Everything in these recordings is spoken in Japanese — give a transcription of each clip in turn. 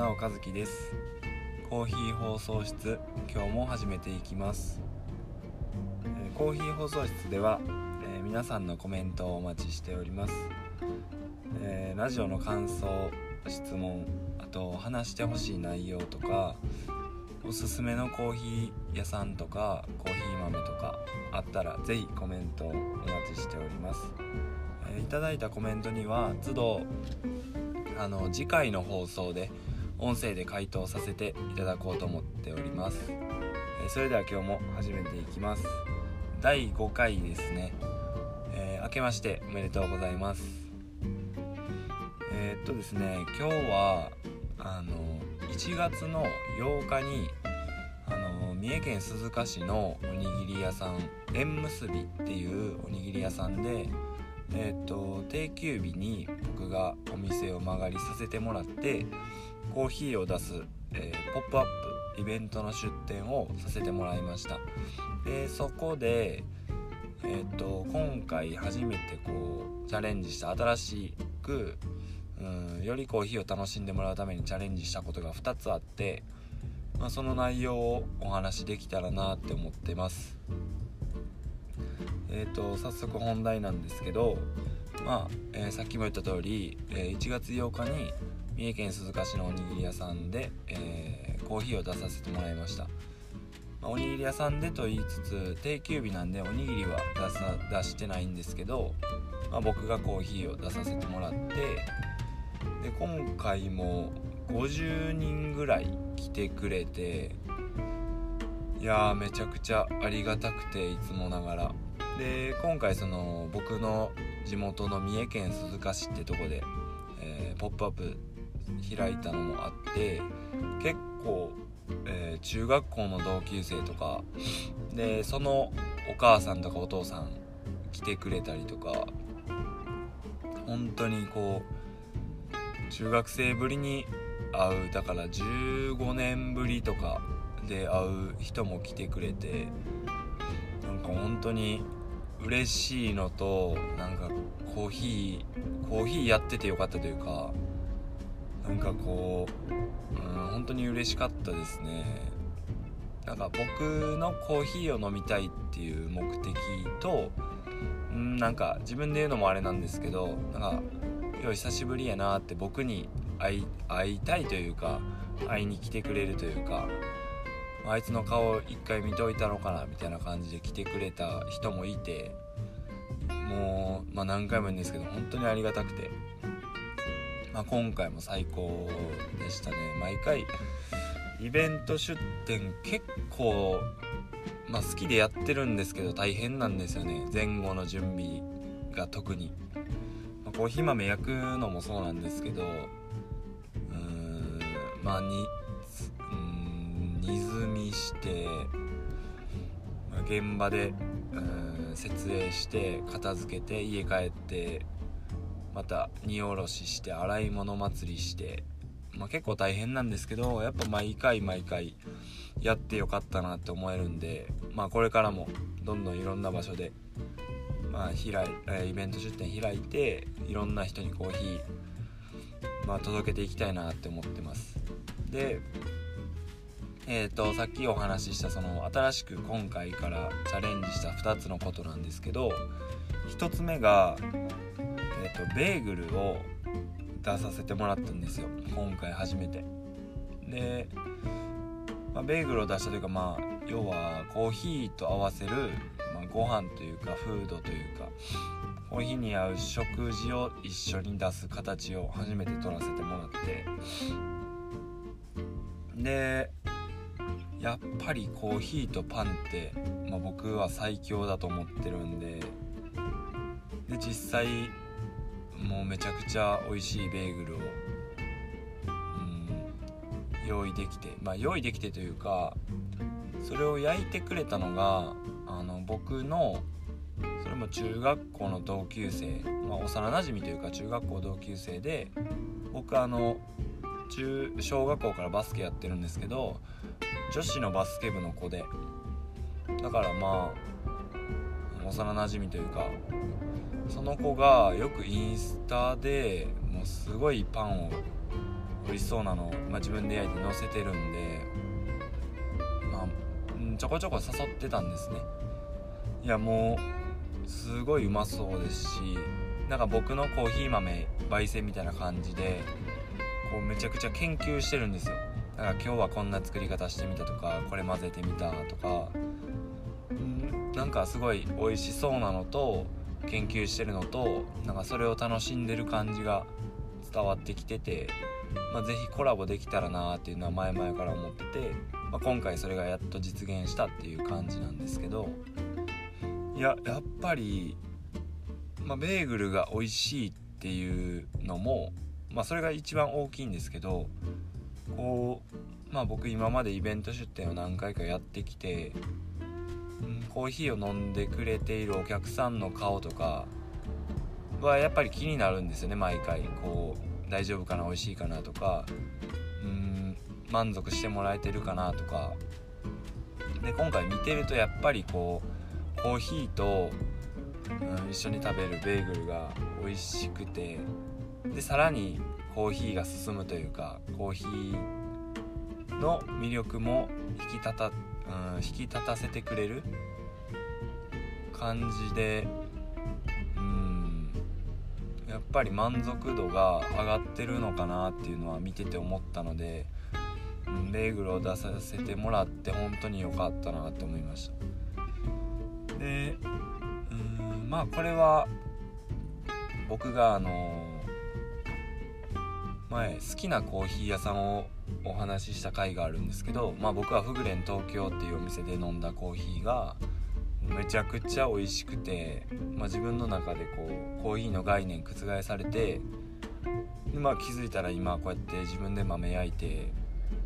直和樹です。コーヒー放送室今日も始めていきます、コーヒー放送室では、えー皆さんのコメントをお待ちしております、えーラジオの感想質問あと話してほしい内容とかおすすめのコーヒー屋さんとかコーヒー豆とかあったらぜひコメントをお待ちしております、えーいただいたコメントには都度あの次回の放送で音声で回答させていただこうと思っております、えーそれでは今日も始めていきます。第5回ですね、えー明けましておめでとうございます。えーっとですね今日はあの1月の8日にあの三重県鈴鹿市のおにぎり屋さん縁結びっていうおにぎり屋さんでえーっと定休日に僕がお店を曲がりさせてもらってコーヒーを出す、えーポップアップイベントの出店をさせてもらいました。でそこでえーっと今回初めてこうチャレンジした新しくうんよりコーヒーを楽しんでもらうためにチャレンジしたことが2つあって、まあ、その内容をお話しできたらなって思ってます。えー、と早速本題なんですけど、まあえーさっきも言った通り、えー1月8日に三重県鈴鹿市のおにぎり屋さんで、えーコーヒーを出させてもらいました、まあおにぎり屋さんでと言いつつ定休日なんでおにぎりは出さ出してないんですけど、まあ、僕がコーヒーを出させてもらってで今回も50人ぐらい来てくれていやーめちゃくちゃありがたくていつもながら。で今回その僕の地元の三重県鈴鹿市ってとこで、えーポップアップ開いたのもあって結構、えー中学校の同級生とかでそのお母さんとかお父さん来てくれたりとか本当にこう中学生ぶりに会うだから15年ぶりとかで会う人も来てくれてなんか本当に嬉しいのとなんかコーヒーコーヒーやっててよかったというかなんかこう、うん、本当に嬉しかったですね。なんか僕のコーヒーを飲みたいっていう目的とうんなんか自分で言うのもあれなんですけどなんかよ久しぶりやなって僕に会いたいというか会いに来てくれるというかあいつの顔一回見といたのかなみたいな感じで来てくれた人もいてもう、まあ、何回も言うんですけど本当にありがたくて、まあ、今回も最高でしたね。毎回イベント出店結構、まあ、好きでやってるんですけど大変なんですよね。前後の準備が特に、まあ、コーヒー豆焼くのもそうなんですけどうーんまあにうん煮摘みして、まあ現場でうん設営して片付けて家帰ってまた荷下ろしして洗い物祭りして、まあ、結構大変なんですけどやっぱ毎回毎回やってよかったなって思えるんで、まあ、これからもどんどんいろんな場所で、まあ、開イベント出店開いていろんな人にコーヒー、まあ、届けていきたいなって思ってます。でえー、とさっきお話ししたその新しく今回からチャレンジした2つのことなんですけど1つ目が、えー、とベーグルを出させてもらったんですよ。今回初めて。で、まあ、ベーグルを出したというかまあ要はコーヒーと合わせる、まあ、ご飯というかフードというかコーヒーに合う食事を一緒に出す形を初めて取らせてもらって。でやっぱりコーヒーとパンって、まあ、僕は最強だと思ってるんでで実際もうめちゃくちゃ美味しいベーグルを、うん、用意できてまあ用意できてというかそれを焼いてくれたのがあの僕のそれも中学校の同級生、まあ、幼なじみというか中学校同級生で僕あの中小学校からバスケやってるんですけど女子のバスケ部の子で。だからまあ幼なじみというかその子がよくインスタでもうすごいパンを美味しそうなのを、まあ、自分で焼いて乗せてるんでまあちょこちょこ誘ってたんですね。いやもうすごいうまそうですしなんか僕のコーヒー豆焙煎みたいな感じでこうめちゃくちゃ研究してるんですよ。だから今日はこんな作り方してみたとかこれ混ぜてみたとかんなんかすごい美味しそうなのと研究してるのとなんかそれを楽しんでる感じが伝わってきてて、まあ、是非コラボできたらなっていうのは前々から思ってて、まあ、今回それがやっと実現したっていう感じなんですけどいややっぱり、まあ、ベーグルが美味しいっていうのも、まあ、それが一番大きいんですけどこう、まあ、僕今までイベント出店を何回かやってきてコーヒーを飲んでくれているお客さんの顔とかはやっぱり気になるんですよね毎回。こう大丈夫かな美味しいかなとか。うん満足してもらえてるかなとか。で今回見てるとやっぱりこうコーヒーと、うん、一緒に食べるベーグルが美味しくてでさらにコーヒーが進むというかコーヒーの魅力も引き立た、うん、引き立たせてくれる？感じでうんやっぱり満足度が上がってるのかなっていうのは見てて思ったので、うん、ベーグルを出させてもらって本当に良かったなって思いました。でうんまあこれは僕があの前好きなコーヒー屋さんをお話しした回があるんですけど、まあ、僕はフグレン東京っていうお店で飲んだコーヒーがめちゃくちゃ美味しくて、まあ、自分の中でこうコーヒーの概念覆されてで、まあ、気づいたら今こうやって自分で豆焼いて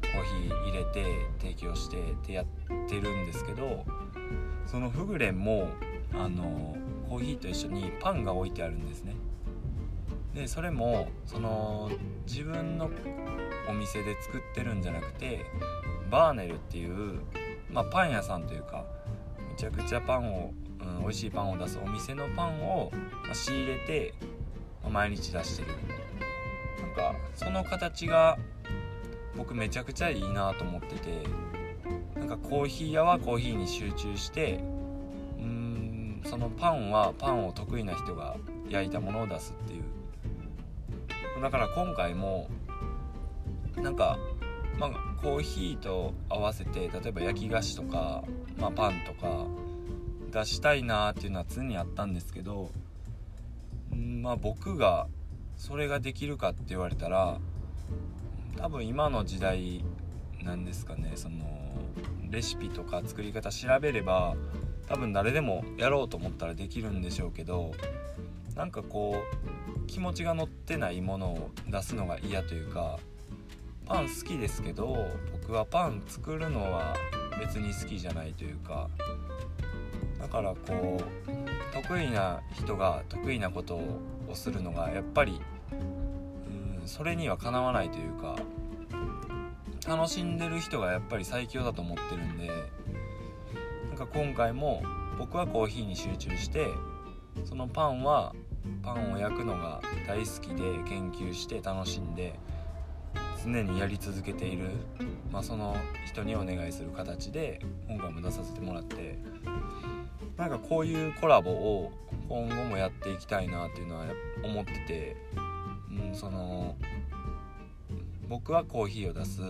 コーヒー入れて提供してってやってるんですけどそのフグレンもあのコーヒーと一緒にパンが置いてあるんですね。でそれもその自分のお店で作ってるんじゃなくてバーネルっていう、まあ、パン屋さんというかめちゃくちゃパンを、うん、美味しいパンを出すお店のパンを、ま、仕入れて、ま、毎日出してる。なんかその形が僕めちゃくちゃいいなと思っててなんかコーヒー屋はコーヒーに集中してうんそのパンはパンを得意な人が焼いたものを出すっていう。だから今回もなんかまあコーヒーと合わせて例えば焼き菓子とかまあ、パンとか出したいなっていうのは常にあったんですけどまあ僕がそれができるかって言われたら多分今の時代なんですかねそのレシピとか作り方調べれば多分誰でもやろうと思ったらできるんでしょうけどなんかこう気持ちが乗ってないものを出すのが嫌というかパン好きですけど僕はパン作るのは別に好きじゃないというかだからこう得意な人が得意なことをするのがやっぱりうんそれにはかなわないというか楽しんでる人がやっぱり最強だと思ってるんでなんか今回も僕はコーヒーに集中してそのパンはパンを焼くのが大好きで研究して楽しんで常にやり続けている、まあ、その人にお願いする形で今回も出させてもらって。なんかこういうコラボを今後もやっていきたいなっていうのは思ってて、うん、その僕はコーヒーを出す。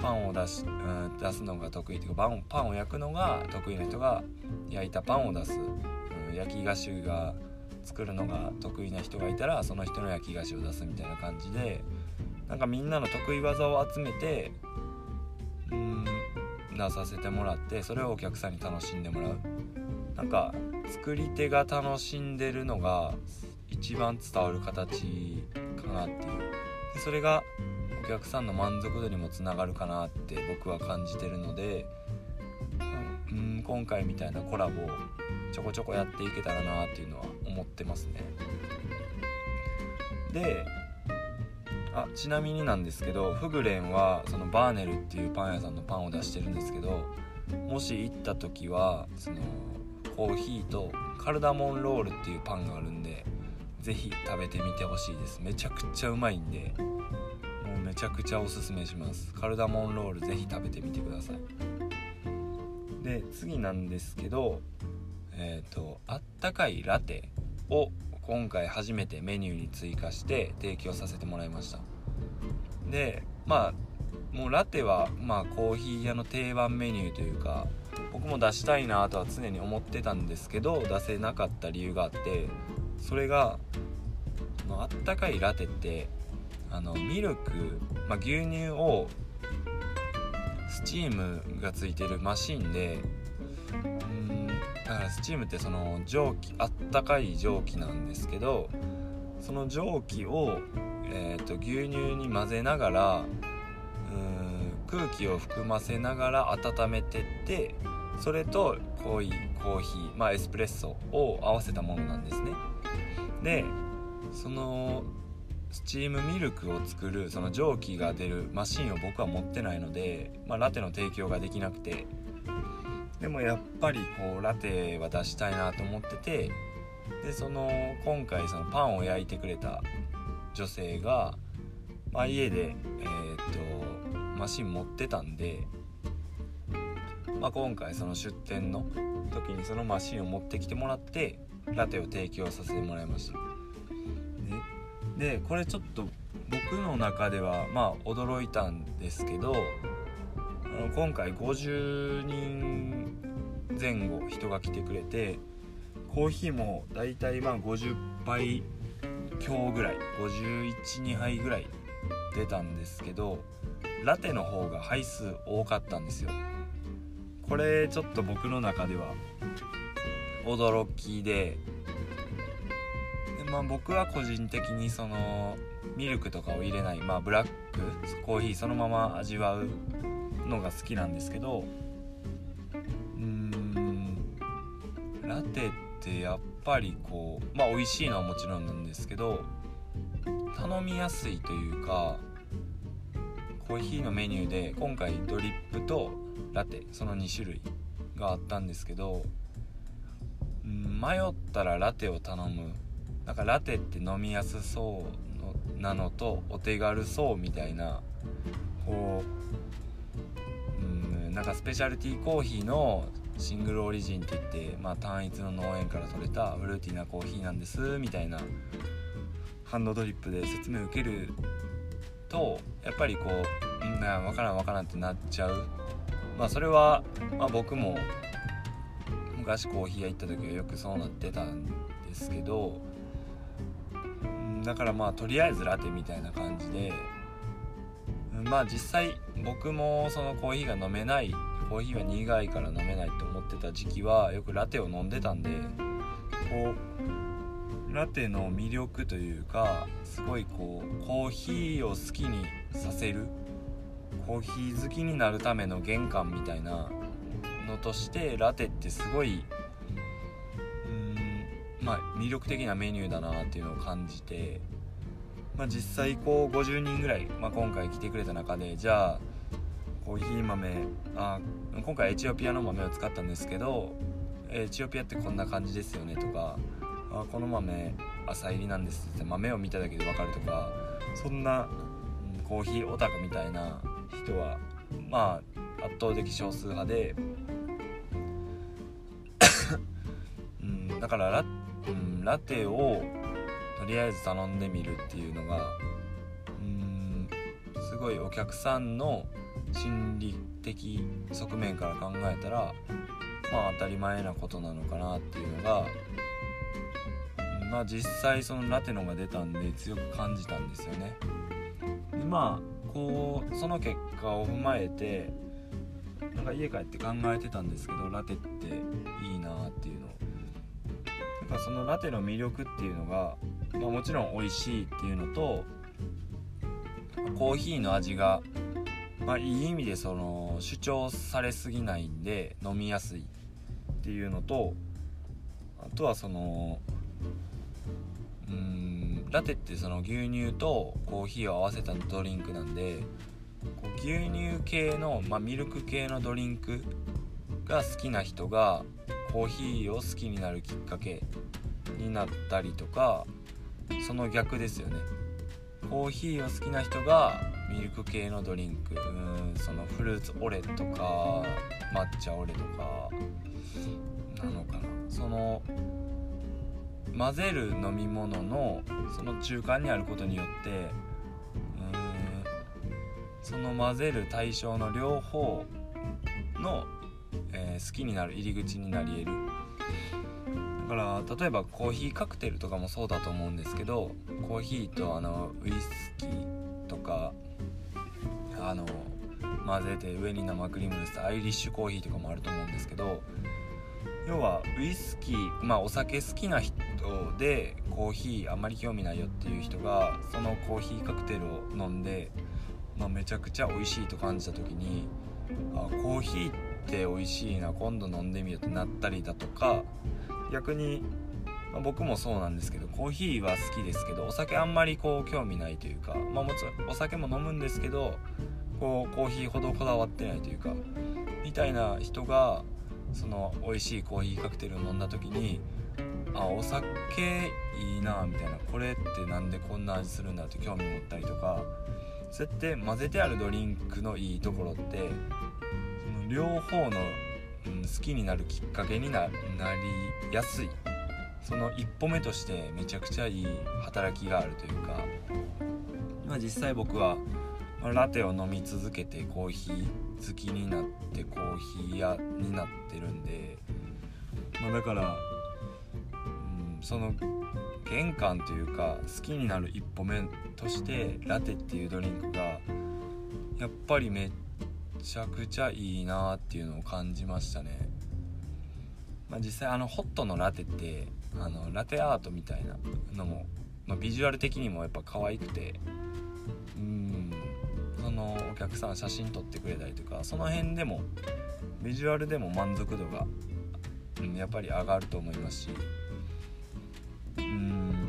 パンを出し、うん、出すのが得意というかパンパンを焼くのが得意な人が焼いたパンを出す、うん、焼き菓子が作るのが得意な人がいたらその人の焼き菓子を出すみたいな感じで。なんかみんなの得意技を集めてうん出させてもらってそれをお客さんに楽しんでもらう。なんか作り手が楽しんでるのが一番伝わる形かなっていう。でそれがお客さんの満足度にもつながるかなって僕は感じてるのでうん今回みたいなコラボをちょこちょこやっていけたらなっていうのは思ってますね。であちなみになんですけどフグレンはそのバーネルっていうパン屋さんのパンを出してるんですけどもし行った時はそのコーヒーとカルダモンロールっていうパンがあるんで是非食べてみてほしいです。めちゃくちゃうまいんでもうめちゃくちゃおすすめします。カルダモンロールぜひ食べてみてください。で次なんですけどえっ、ー、とあったかいラテを今回初めてメニューに追加して提供させてもらいました。でまあもうラテはまあコーヒー屋の定番メニューというか僕も出したいなとは常に思ってたんですけど出せなかった理由があってそれがあったかいラテってあのミルク、まあ、牛乳をスチームがついてるマシンでだからスチームってその蒸気あったかい蒸気なんですけどその蒸気を、えーと、牛乳に混ぜながら空気を含ませながら温めてってそれとコーヒーコーヒーまあエスプレッソを合わせたものなんですね。でそのスチームミルクを作るその蒸気が出るマシンを僕は持ってないので、まあ、ラテの提供ができなくて。でもやっぱりこうラテは出したいなと思っててでその今回そのパンを焼いてくれた女性が、まあ、家で、えー、っとマシン持ってたんで、まあ、今回その出店の時にそのマシンを持ってきてもらってラテを提供させてもらいました。でこれちょっと僕の中ではまあ驚いたんですけどの今回50人前後人が来てくれてコーヒーもだいたいまあ50杯強ぐらい512杯ぐらい出たんですけどラテの方が杯数多かったんですよ。これちょっと僕の中では驚きででまあ、僕は個人的にそのミルクとかを入れない、まあ、ブラックコーヒーそのまま味わうのが好きなんですけどうんラテってやっぱりこうまあ美味しいのはもちろんなんですけど頼みやすいというかコーヒーのメニューで今回ドリップとラテその2種類があったんですけど迷ったらラテを頼む。なんかラテって飲みやすそうなのとお手軽そうみたいなこうなんかスペシャルティーコーヒーのシングルオリジンって言って、まあ、単一の農園から取れたフルーティーなコーヒーなんですみたいなハンドドリップで説明受けるとやっぱりこううん分からん分からんってなっちゃう。まあそれは、まあ、僕も昔コーヒー屋行った時はよくそうなってたんですけどだからまあとりあえずラテみたいな感じでまあ実際僕もそのコーヒーが飲めないコーヒーは苦いから飲めないと思ってた時期はよくラテを飲んでたんでこうラテの魅力というかすごいこうコーヒーを好きにさせるコーヒー好きになるための玄関みたいなのとしてラテってすごいうんまあ、魅力的なメニューだなっていうのを感じて、まあ、実際こう50人ぐらい、まあ、今回来てくれた中でじゃあコーヒー豆あ今回エチオピアの豆を使ったんですけどエチオピアってこんな感じですよねとかあこの豆朝入りなんですって豆を見ただけで分かるとかそんな、コーヒーオタクみたいな人はまあ圧倒的少数派でうん、だからラうんラテをとりあえず頼んでみるっていうのがうんすごいお客さんの心理的側面から考えたらまあ当たり前なことなのかなっていうのがまあ実際そのラテのが出たんで強く感じたんですよね。でまあこうその結果を踏まえてなんか家帰って考えてたんですけどラテっていいなっていうのをまあ、そのラテの魅力っていうのが、まあ、もちろん美味しいっていうのとコーヒーの味が、まあ、いい意味でその主張されすぎないんで飲みやすいっていうのとあとはそのうんラテってその牛乳とコーヒーを合わせたドリンクなんでこう牛乳系の、まあ、ミルク系のドリンクが好きな人がコーヒーを好きになるきっかけになったりとかその逆ですよね。コーヒーを好きな人がミルク系のドリンクうんそのフルーツオレとか抹茶オレとかなのかな。その混ぜる飲み物のその中間にあることによってうんその混ぜる対象の両方の、えー、好きになる入り口になり得るから例えばコーヒーカクテルとかもそうだと思うんですけどコーヒーとあのウイスキーとかあの混ぜて上に生クリーム塗ったアイリッシュコーヒーとかもあると思うんですけど要はウイスキーまあお酒好きな人でコーヒーあんまり興味ないよっていう人がそのコーヒーカクテルを飲んで、まあ、めちゃくちゃ美味しいと感じた時にあコーヒーって美味しいな今度飲んでみようってなったりだとか逆に、まあ、僕もそうなんですけどコーヒーは好きですけどお酒あんまりこう興味ないというか、まあ、もちろんお酒も飲むんですけどこうコーヒーほどこだわってないというかみたいな人がその美味しいコーヒーカクテルを飲んだ時にあお酒いいなみたいなこれって何でこんな味するんだって興味持ったりとかそうやって混ぜてあるドリンクのいいところってその両方の、うん、好きになるきっかけになりやすい。その一歩目としてめちゃくちゃいい働きがあるというか、まあ、実際僕はラテを飲み続けてコーヒー好きになってコーヒー屋になってるんで、まあ、だから、うん、その玄関というか好きになる一歩目としてラテっていうドリンクがやっぱりめっちゃちゃくちゃいいなっていうのを感じましたね、まあ、実際あのホットのラテってあのラテアートみたいなのも、まあ、ビジュアル的にもやっぱ可愛くてうんそのお客さん写真撮ってくれたりとかその辺でもビジュアルでも満足度が、うん、やっぱり上がると思いますしうん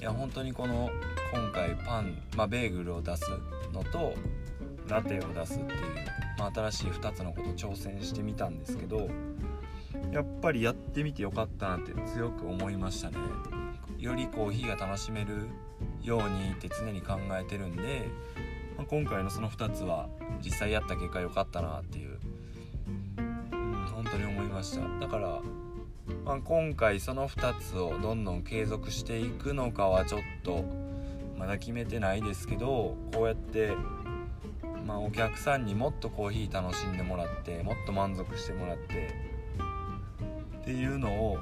いや本当にこの今回パン、まあ、ベーグルを出すのとラテを出すっていう、まあ、新しい2つのこと挑戦してみたんですけどやっぱりやってみてよかったなって強く思いましたね。よりコーヒーが楽しめるようにって常に考えてるんで、まあ、今回のその2つは実際やった結果良かったなっていう、うん、本当に思いました。だからまあ、今回その2つをどんどん継続していくのかはちょっとまだ決めてないですけどこうやって、まあ、お客さんにもっとコーヒー楽しんでもらってもっと満足してもらってっていうのを、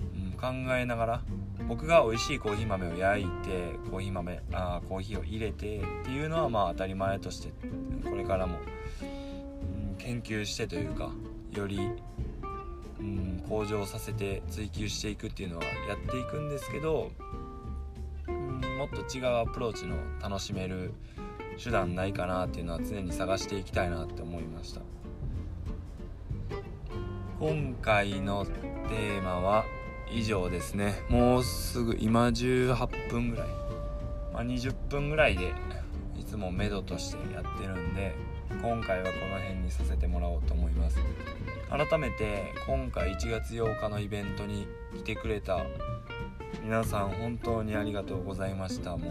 うん、考えながら僕が美味しいコーヒー豆を焼いてコーヒー豆あーコーヒーを入れてっていうのはまあ当たり前としてこれからも、うん、研究してというかよりうん、向上させて追求していくっていうのはやっていくんですけど、うん、もっと違うアプローチの楽しめる手段ないかなっていうのは常に探していきたいなって思いました。今回のテーマは以上ですね。もうすぐ今18分ぐらい、まあ、20分ぐらいでいつも目処としてやってるんで今回はこの辺にさせてもらおうと思います。改めて今回1月8日のイベントに来てくれた皆さん本当にありがとうございました。も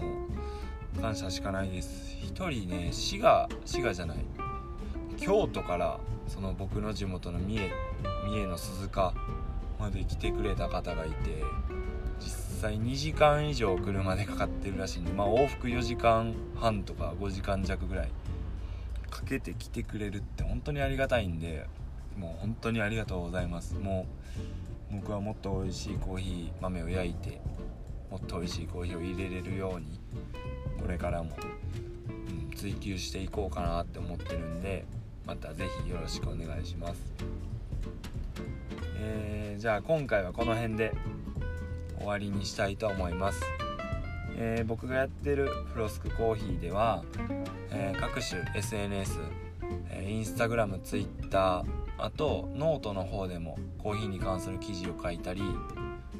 う感謝しかないです。1人ね滋賀滋賀じゃない。京都からその僕の地元の三重三重の鈴鹿まで来てくれた方がいて実際2時間以上車でかかってるらしいんでまあ往復4時間半とか5時間弱ぐらいかけて来てくれるって本当にありがたいんでもう本当にありがとうございます。もう僕はもっと美味しいコーヒー豆を焼いてもっと美味しいコーヒーを入れれるようにこれからも、追求していこうかなって思ってるんでまた是非よろしくお願いします。えー、じゃあ今回はこの辺で終わりにしたいと思います。えー、僕がやってるフロスクコーヒーでは、えー、各種 SNS、えー、インあとノートの方でもコーヒーに関する記事を書いたり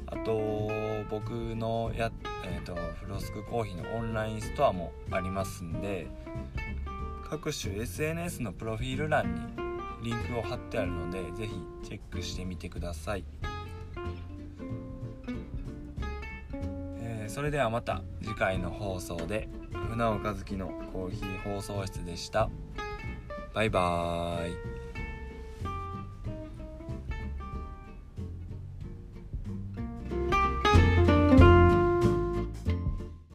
あと僕のや、えーと、フロスクコーヒーのオンラインストアもありますんで各種 SNS のプロフィール欄にリンクを貼ってあるので是非チェックしてみてください。それではまた次回の放送で船尾和樹のコーヒー放送室でしたバイバーイ